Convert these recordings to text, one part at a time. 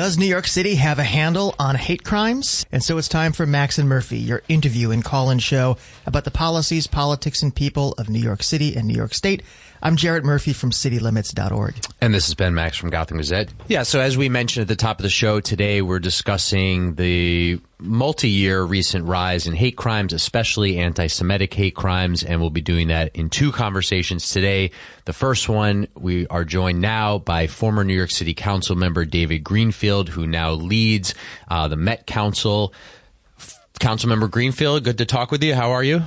Does New York City have a handle on hate crimes? And so it's time for Max and Murphy, your interview and call-in show about the policies, politics, and people of New York City and New York State. I'm Jarrett Murphy from citylimits.org. And this is Ben Max from Gotham Gazette. Yeah, so as we mentioned at the top of the show today, we're discussing the multi-year recent rise in hate crimes, especially anti-Semitic hate crimes, and we'll be doing that in two conversations today. The first one, we are joined now by former New York City Council member David Greenfield, who now leads uh, the Met Council. Councilmember Greenfield, good to talk with you. How are you?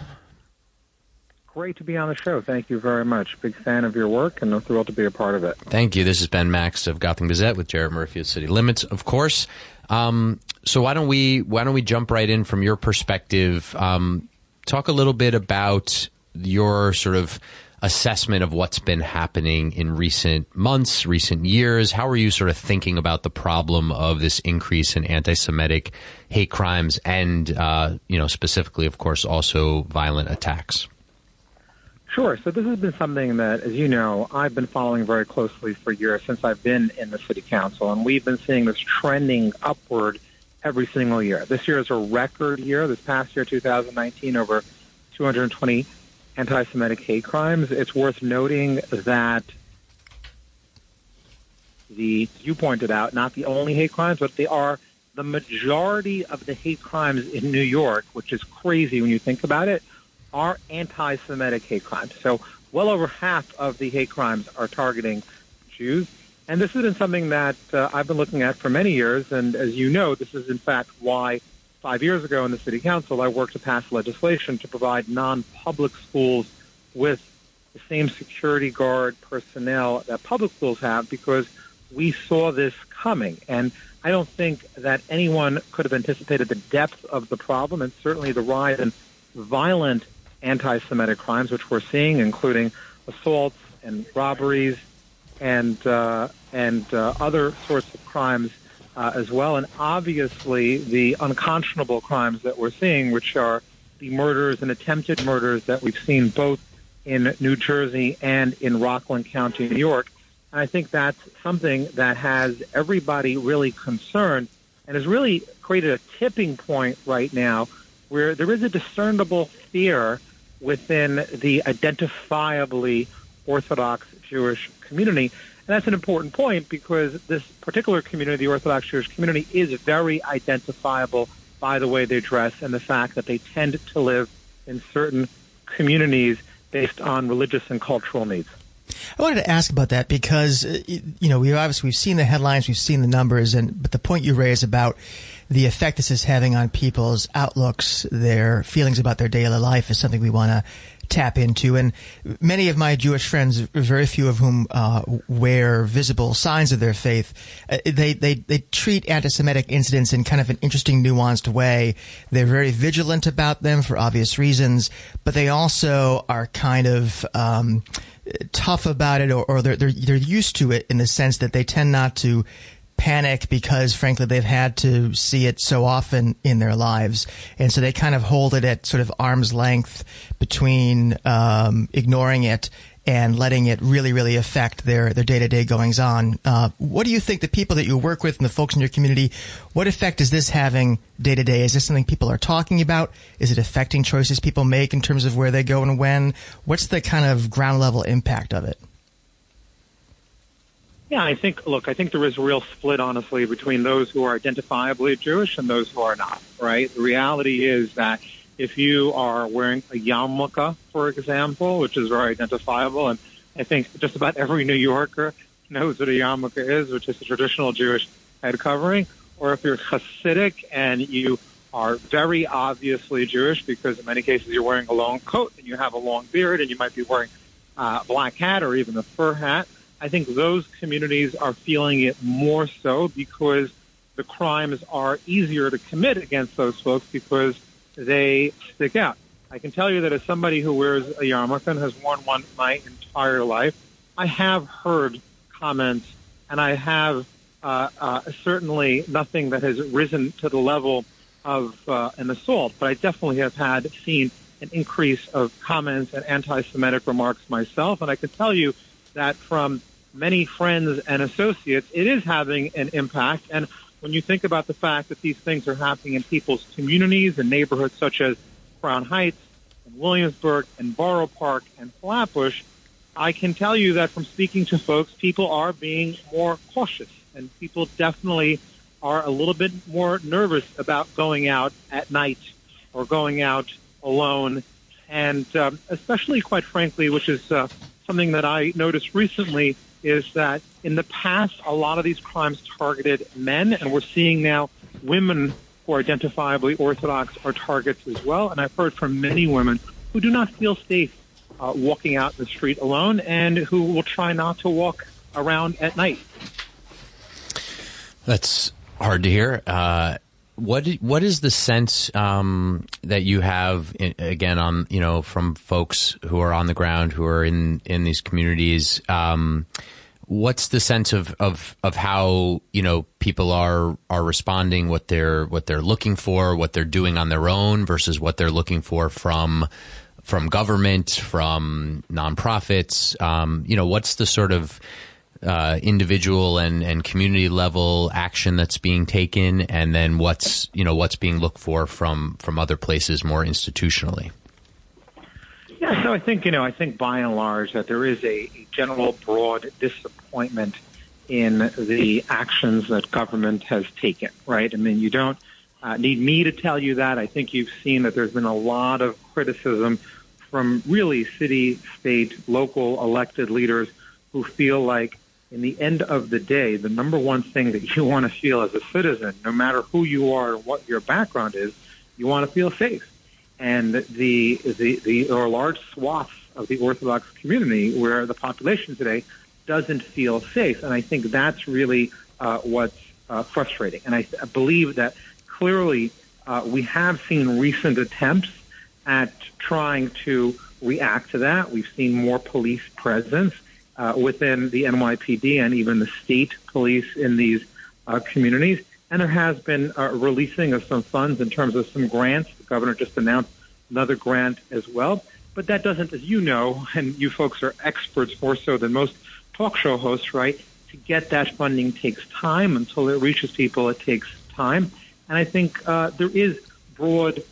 Great to be on the show. Thank you very much. Big fan of your work and I'm thrilled to be a part of it. Thank you. This is Ben Max of Gotham Gazette with Jarrett Murphy of City Limits, of course. Um, so why don't we why don't we jump right in from your perspective? Um, talk a little bit about your sort of assessment of what's been happening in recent months, recent years. How are you sort of thinking about the problem of this increase in anti-Semitic hate crimes and, uh, you know, specifically, of course, also violent attacks? Sure. So this has been something that, as you know, I've been following very closely for years since I've been in the city council, and we've been seeing this trending upward every single year. This year is a record year. This past year, 2019, over 220 anti-Semitic hate crimes. It's worth noting that the you pointed out not the only hate crimes, but they are the majority of the hate crimes in New York, which is crazy when you think about it are anti-Semitic hate crimes. So well over half of the hate crimes are targeting Jews. And this has been something that uh, I've been looking at for many years. And as you know, this is in fact why five years ago in the city council, I worked to pass legislation to provide non-public schools with the same security guard personnel that public schools have because we saw this coming. And I don't think that anyone could have anticipated the depth of the problem and certainly the rise in violent anti-Semitic crimes, which we're seeing, including assaults and robberies and uh, and uh, other sorts of crimes uh, as well, and obviously the unconscionable crimes that we're seeing, which are the murders and attempted murders that we've seen both in New Jersey and in Rockland County, New York. And I think that's something that has everybody really concerned and has really created a tipping point right now where there is a discernible fear within the identifiably Orthodox Jewish community. And that's an important point because this particular community, the Orthodox Jewish community, is very identifiable by the way they dress and the fact that they tend to live in certain communities based on religious and cultural needs. I wanted to ask about that because uh, you know we obviously we've seen the headlines, we've seen the numbers, and but the point you raise about the effect this is having on people's outlooks, their feelings about their daily life is something we want to tap into. And many of my Jewish friends, very few of whom uh, wear visible signs of their faith, uh, they, they, they treat anti-Semitic incidents in kind of an interesting, nuanced way. They're very vigilant about them for obvious reasons, but they also are kind of um, tough about it, or, or they're, they're they're used to it in the sense that they tend not to panic because frankly they've had to see it so often in their lives. And so they kind of hold it at sort of arm's length between um, ignoring it and letting it really really affect their their day-to-day goings on. Uh, what do you think the people that you work with and the folks in your community what effect is this having day to day is this something people are talking about? Is it affecting choices people make in terms of where they go and when? What's the kind of ground level impact of it yeah, I think, look, I think there is a real split, honestly, between those who are identifiably Jewish and those who are not, right? The reality is that if you are wearing a yarmulke, for example, which is very identifiable, and I think just about every New Yorker knows what a yarmulke is, which is a traditional Jewish head covering, or if you're Hasidic and you are very obviously Jewish because in many cases you're wearing a long coat and you have a long beard and you might be wearing uh, a black hat or even a fur hat, I think those communities are feeling it more so because the crimes are easier to commit against those folks because they stick out. I can tell you that as somebody who wears a yarmulke and has worn one my entire life, I have heard comments and I have uh, uh, certainly nothing that has risen to the level of uh, an assault, but I definitely have had seen an increase of comments and anti-Semitic remarks myself. And I can tell you that from many friends and associates, it is having an impact. And when you think about the fact that these things are happening in people's communities and neighborhoods such as Crown Heights and Williamsburg and Borough Park and Flatbush, I can tell you that from speaking to folks, people are being more cautious and people definitely are a little bit more nervous about going out at night or going out alone. And um, especially, quite frankly, which is uh, something that I noticed recently, is that in the past, a lot of these crimes targeted men, and we're seeing now women who are identifiably Orthodox are targets as well. And I've heard from many women who do not feel safe uh, walking out in the street alone and who will try not to walk around at night. That's hard to hear. Uh, what what is the sense um, that you have in, again on you know from folks who are on the ground who are in in these communities? Um, what's the sense of, of of how you know people are are responding, what they're what they're looking for, what they're doing on their own versus what they're looking for from from government, from nonprofits? Um, you know, what's the sort of uh, individual and, and community level action that's being taken, and then what's you know what's being looked for from from other places more institutionally. Yeah, so I think you know I think by and large that there is a, general broad disappointment in the actions that government has taken. Right? I mean, you don't uh, need me to tell you that. I think you've seen that there's been a lot of criticism from really city, state, local elected leaders who feel like in the end of the day, the number one thing that you want to feel as a citizen, no matter who you are and what your background is, you want to feel safe. And the the the or large swaths of the Orthodox community where the population today doesn't feel safe, and I think that's really uh, what's uh, frustrating. And I, I believe that clearly uh, we have seen recent attempts at trying to react to that. We've seen more police presence uh, within the NYPD and even the state police in these uh, communities. And there has been a releasing of some funds in terms of some grants. The governor just announced another grant as well. But that doesn't, as you know, and you folks are experts more so than most talk show hosts, right? To get that funding takes time. Until it reaches people, it takes time. And I think uh, there is broad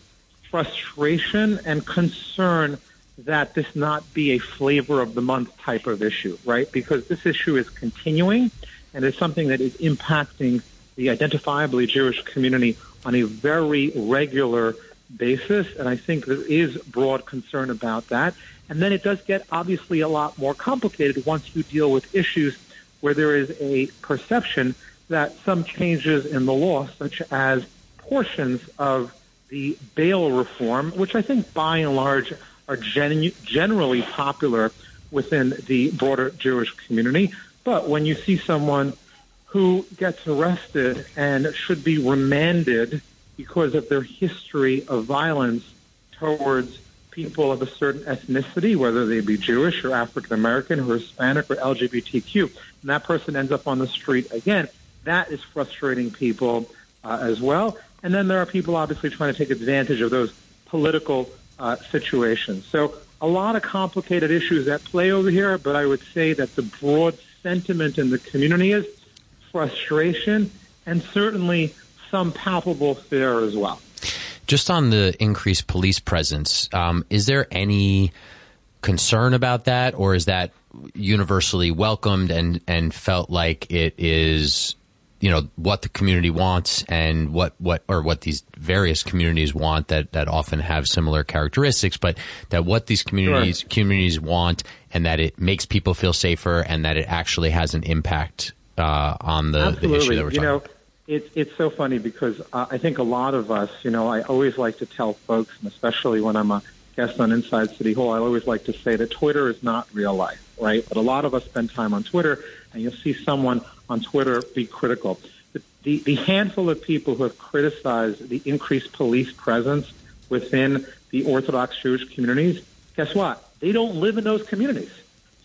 frustration and concern that this not be a flavor of the month type of issue, right? Because this issue is continuing and it's something that is impacting the identifiably Jewish community on a very regular basis. And I think there is broad concern about that. And then it does get obviously a lot more complicated once you deal with issues where there is a perception that some changes in the law, such as portions of the bail reform, which I think by and large are generally popular within the broader Jewish community. But when you see someone who gets arrested and should be remanded because of their history of violence towards people of a certain ethnicity, whether they be Jewish or African American or Hispanic or LGBTQ, and that person ends up on the street again, that is frustrating people uh, as well. And then there are people obviously trying to take advantage of those political uh, situations. So a lot of complicated issues at play over here, but I would say that the broad sentiment in the community is frustration and certainly some palpable fear as well. Just on the increased police presence, um, is there any concern about that, or is that universally welcomed and and felt like it is you know what the community wants and what what or what these various communities want that that often have similar characteristics but that what these communities sure. communities want and that it makes people feel safer and that it actually has an impact uh, on the, the, issue that we're you know it's it's so funny because uh, I think a lot of us you know I always like to tell folks and especially when I'm a guest on Inside City Hall I always like to say that Twitter is not real life right but a lot of us spend time on Twitter and you'll see someone on Twitter be critical. The, the, handful of people who have criticized the increased police presence within the Orthodox Jewish communities, guess what? They don't live in those communities.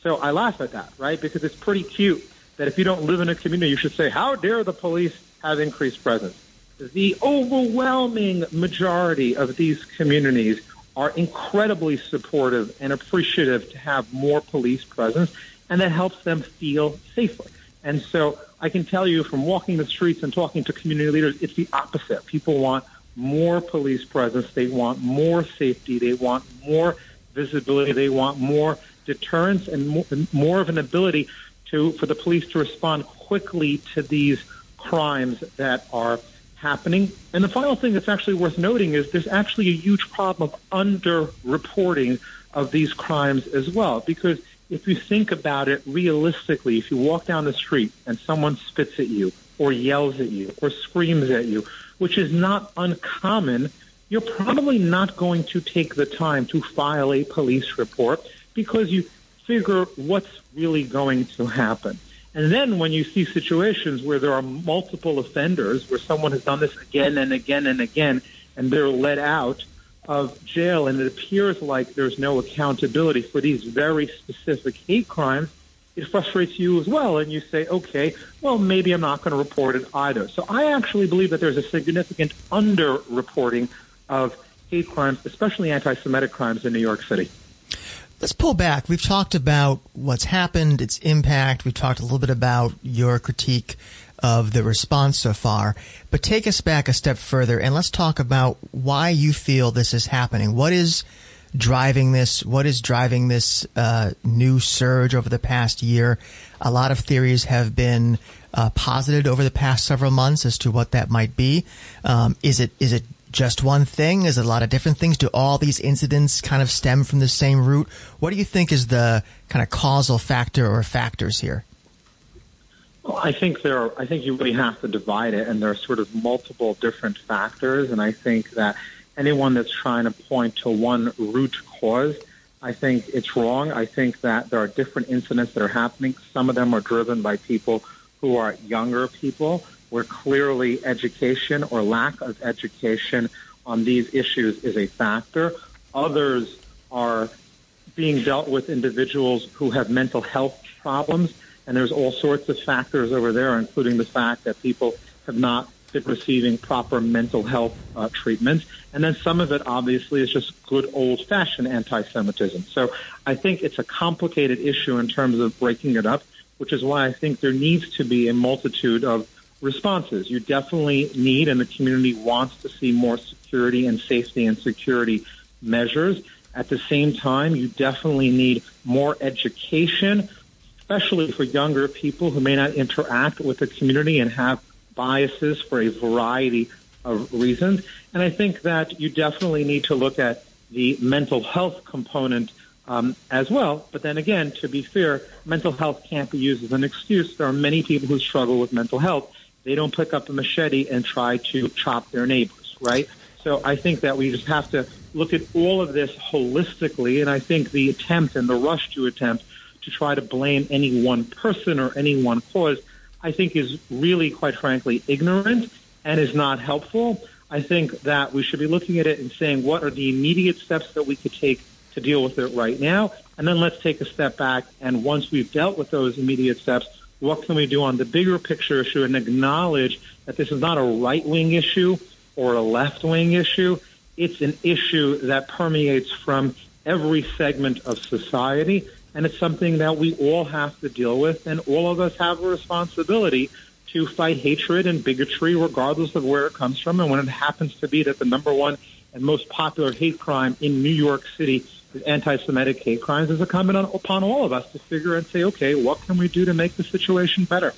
So I laugh at that, right? Because it's pretty cute that if you don't live in a community, you should say, how dare the police have increased presence? The overwhelming majority of these communities are incredibly supportive and appreciative to have more police presence. and that helps them feel safer. And so I can tell you from walking the streets and talking to community leaders, it's the opposite. People want more police presence. They want more safety. They want more visibility. They want more deterrence and more, of an ability to for the police to respond quickly to these crimes that are happening. And the final thing that's actually worth noting is there's actually a huge problem of underreporting of these crimes as well. Because if you think about it realistically, if you walk down the street and someone spits at you or yells at you or screams at you, which is not uncommon, you're probably not going to take the time to file a police report because you figure what's really going to happen. And then when you see situations where there are multiple offenders, where someone has done this again and again and again, and they're let out of jail, and it appears like there's no accountability for these very specific hate crimes, it frustrates you as well. And you say, okay, well, maybe I'm not going to report it either. So I actually believe that there's a significant underreporting of hate crimes, especially anti Semitic crimes in New York City. Let's pull back. We've talked about what's happened, its impact. We've talked a little bit about your critique of the response so far. But take us back a step further and let's talk about why you feel this is happening. What is driving this? What is driving this uh, new surge over the past year? A lot of theories have been uh, posited over the past several months as to what that might be. Um, is it is it just one thing? Is it a lot of different things? Do all these incidents kind of stem from the same root? What do you think is the kind of causal factor or factors here? Well, I think there. Are, I think you really have to divide it, and there are sort of multiple different factors. And I think that anyone that's trying to point to one root cause, I think it's wrong. I think that there are different incidents that are happening. Some of them are driven by people who are younger people where clearly education or lack of education on these issues is a factor. Others are being dealt with individuals who have mental health problems, and there's all sorts of factors over there, including the fact that people have not been receiving proper mental health uh, treatments. And then some of it, obviously, is just good old fashioned anti Semitism. So I think it's a complicated issue in terms of breaking it up, which is why I think there needs to be a multitude of responses. You definitely need, and the community wants to see more security and safety and security measures. At the same time, you definitely need more education, especially for younger people who may not interact with the community and have biases for a variety of reasons. And I think that you definitely need to look at the mental health component um, as well. But then again, to be fair, mental health can't be used as an excuse. There are many people who struggle with mental health they don't pick up a machete and try to chop their neighbors, right? So I think that we just have to look at all of this holistically. And I think the attempt and the rush to attempt to try to blame any one person or any one cause, I think is really, quite frankly, ignorant and is not helpful. I think that we should be looking at it and saying, what are the immediate steps that we could take to deal with it right now? And then let's take a step back. And once we've dealt with those immediate steps, what can we do on the bigger picture issue and acknowledge that this is not a right wing issue or a left wing issue. It's an issue that permeates from every segment of society. And it's something that we all have to deal with. And all of us have a responsibility to fight hatred and bigotry, regardless of where it comes from. And when it happens to be that the number one and most popular hate crime in New York City is anti-Semitic hate crimes is incumbent upon all of us to figure and say, okay, what can we do to make the situation better?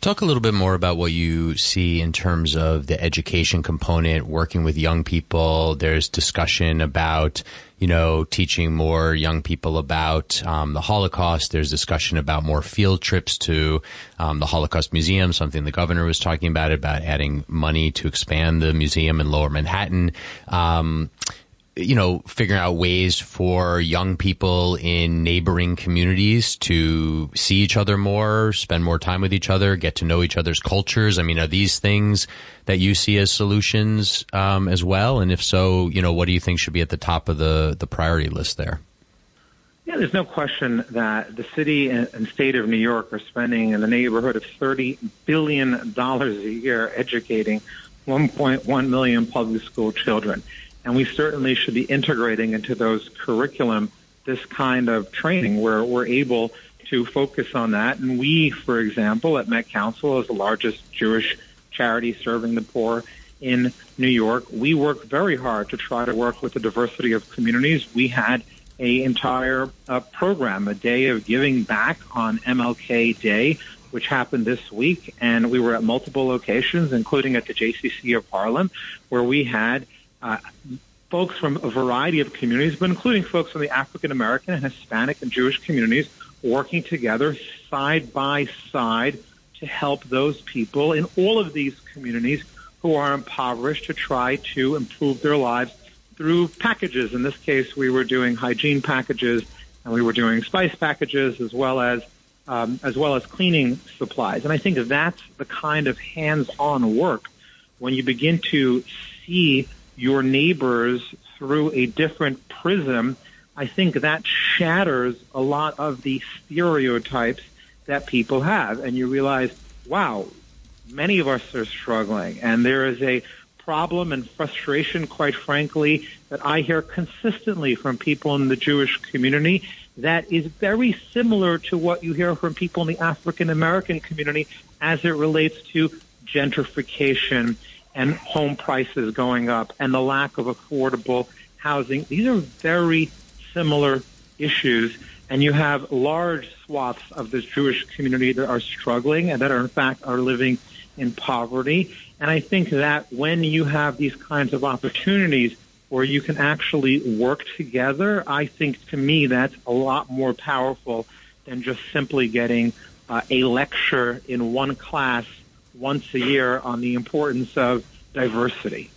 Talk a little bit more about what you see in terms of the education component, working with young people. There's discussion about, you know, teaching more young people about um, the Holocaust. There's discussion about more field trips to um, the Holocaust Museum, something the governor was talking about, about adding money to expand the museum in Lower Manhattan. Um, you know, figuring out ways for young people in neighboring communities to see each other more, spend more time with each other, get to know each other's cultures. I mean, are these things that you see as solutions um, as well? And if so, you know, what do you think should be at the top of the the priority list there? Yeah, there's no question that the city and state of New York are spending in the neighborhood of $30 billion a year educating 1.1 million public school children. And we certainly should be integrating into those curriculum this kind of training where we're able to focus on that. And we, for example, at Met Council, as the largest Jewish charity serving the poor in New York, we work very hard to try to work with the diversity of communities. We had a entire uh, program, a day of giving back on MLK Day, which happened this week, and we were at multiple locations, including at the JCC of Harlem, where we had uh, folks from a variety of communities, but including folks from the African American and Hispanic and Jewish communities working together side by side to help those people in all of these communities who are impoverished to try to improve their lives through packages. In this case, we were doing hygiene packages and we were doing spice packages as well as um, as well as cleaning supplies. And I think that's the kind of hands-on work when you begin to see your neighbors through a different prism, I think that shatters a lot of the stereotypes that people have. And you realize, wow, many of us are struggling. And there is a problem and frustration, quite frankly, that I hear consistently from people in the Jewish community that is very similar to what you hear from people in the African American community as it relates to gentrification and home prices going up and the lack of affordable housing. These are very similar issues. And you have large swaths of this Jewish community that are struggling and that are, in fact, are living in poverty. And I think that when you have these kinds of opportunities where you can actually work together, I think to me that's a lot more powerful than just simply getting uh, a lecture in one class once a year on the importance of diversity.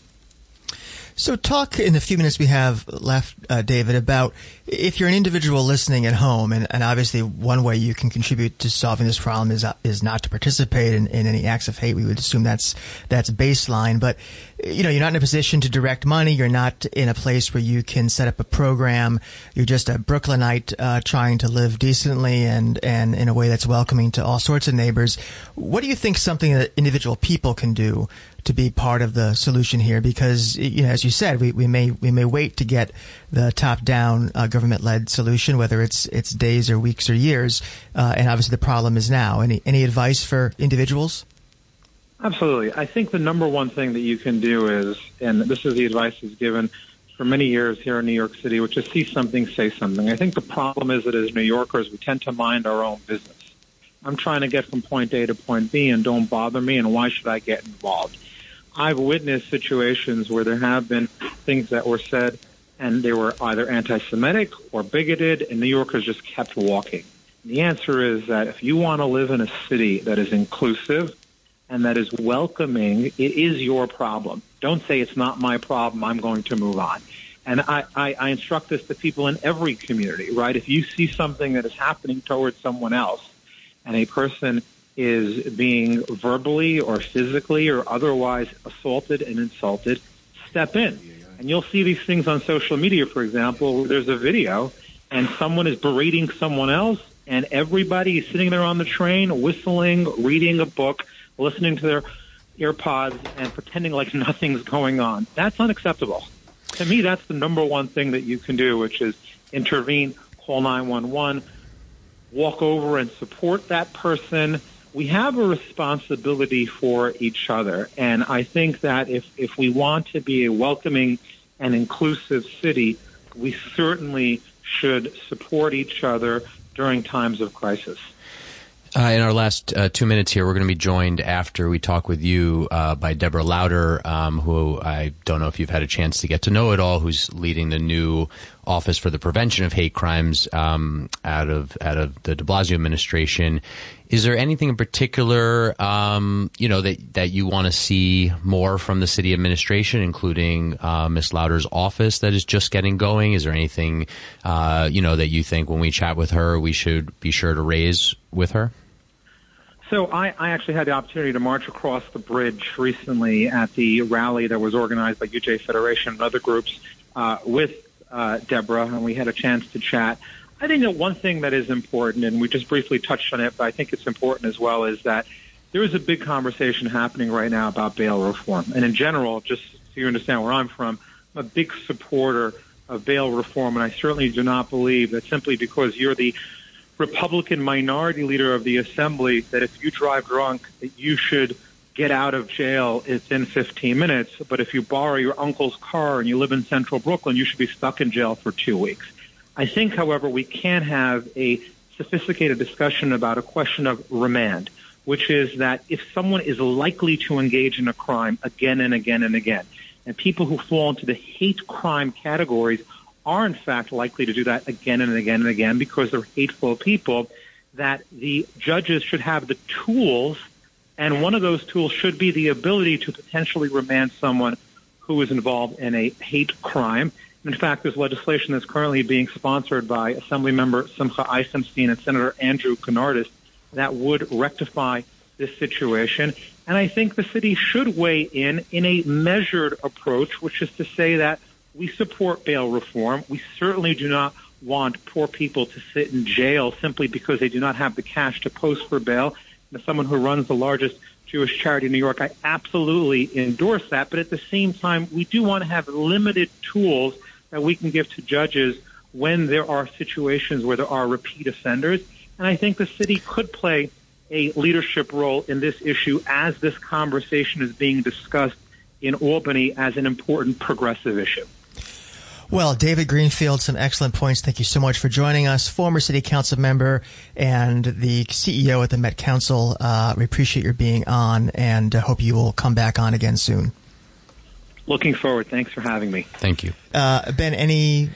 So, talk in the few minutes we have left, uh, David, about if you're an individual listening at home, and, and, obviously one way you can contribute to solving this problem is uh, is not to participate in, in, any acts of hate. We would assume that's that's baseline, but you know you're not in a position to direct money. You're not in a place where you can set up a program. You're just a Brooklynite uh, trying to live decently and and in a way that's welcoming to all sorts of neighbors. What do you think something that individual people can do to be part of the solution here because you know, as you said, we, we may we may wait to get the top down uh, government led solution, whether it's it's days or weeks or years, uh, and obviously the problem is now. Any any advice for individuals? Absolutely, I think the number one thing that you can do is, and this is the advice is given for many years here in New York City, which is see something, say something. I think the problem is that as New Yorkers, we tend to mind our own business. I'm trying to get from point A to point B, and don't bother me, and why should I get involved? I've witnessed situations where there have been things that were said and they were either anti-Semitic or bigoted, and New Yorkers just kept walking. The answer is that if you want to live in a city that is inclusive and that is welcoming, it is your problem. Don't say it's not my problem. I'm going to move on. And I, I, I instruct this to people in every community, right? If you see something that is happening towards someone else and a person is being verbally or physically or otherwise assaulted and insulted, step in. And you'll see these things on social media, for example, where there's a video and someone is berating someone else and everybody is sitting there on the train, whistling, reading a book, listening to their earpods and pretending like nothing's going on. That's unacceptable. To me, that's the number one thing that you can do, which is intervene, call 911, walk over and support that person, we have a responsibility for each other. And I think that if, if we want to be a welcoming and inclusive city, we certainly should support each other during times of crisis. Uh, in our last uh, two minutes here, we're going to be joined after we talk with you uh, by Deborah Lauter, um, who I don't know if you've had a chance to get to know at all, who's leading the new Office for the Prevention of Hate Crimes um, out of out of the De Blasio administration. Is there anything in particular, um, you know, that that you want to see more from the city administration, including uh, Ms. Lauter's office, that is just getting going? Is there anything, uh, you know, that you think when we chat with her, we should be sure to raise with her? So I, I actually had the opportunity to march across the bridge recently at the rally that was organized by UJ Federation and other groups uh, with uh, Deborah, and we had a chance to chat. I think that one thing that is important, and we just briefly touched on it, but I think it's important as well, is that there is a big conversation happening right now about bail reform. And in general, just so you understand where I'm from, I'm a big supporter of bail reform, and I certainly do not believe that simply because you're the Republican minority leader of the assembly, that if you drive drunk, that you should get out of jail within 15 minutes. But if you borrow your uncle's car and you live in central Brooklyn, you should be stuck in jail for two weeks. I think, however, we can have a sophisticated discussion about a question of remand, which is that if someone is likely to engage in a crime again and again and again, and people who fall into the hate crime categories are in fact likely to do that again and again and again because they're hateful people, that the judges should have the tools, and one of those tools should be the ability to potentially remand someone who is involved in a hate crime. In fact, there's legislation that's currently being sponsored by Assemblymember Simcha Eichenstein and Senator Andrew Gounardes that would rectify this situation. And I think the city should weigh in in a measured approach, which is to say that we support bail reform. We certainly do not want poor people to sit in jail simply because they do not have the cash to post for bail. As someone who runs the largest Jewish charity in New York, I absolutely endorse that. But at the same time, we do want to have limited tools that we can give to judges when there are situations where there are repeat offenders. And I think the city could play a leadership role in this issue as this conversation is being discussed in Albany as an important progressive issue. Well, David Greenfield, some excellent points. Thank you so much for joining us. Former City Council member and the CEO at the Met Council. Uh, we appreciate your being on and uh, hope you will come back on again soon. Looking forward. Thanks for having me. Thank you. Uh, ben, any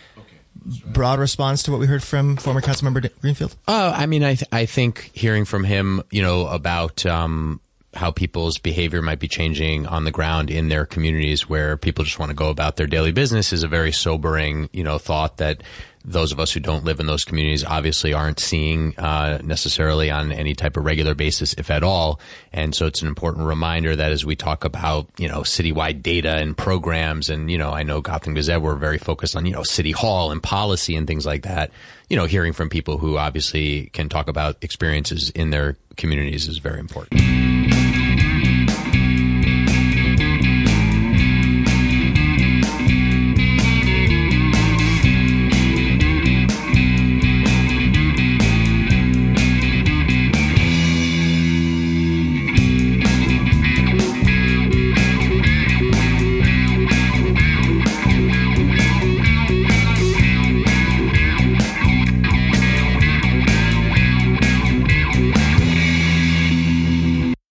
broad response to what we heard from former council member Greenfield? Uh, I mean, I, th- I think hearing from him, you know, about um, how people's behavior might be changing on the ground in their communities where people just want to go about their daily business is a very sobering, you know, thought that those of us who don't live in those communities obviously aren't seeing uh, necessarily on any type of regular basis, if at all. And so it's an important reminder that as we talk about, you know, citywide data and programs, and you know, I know Gotham Gazette we're very focused on, you know, city hall and policy and things like that. You know, hearing from people who obviously can talk about experiences in their communities is very important.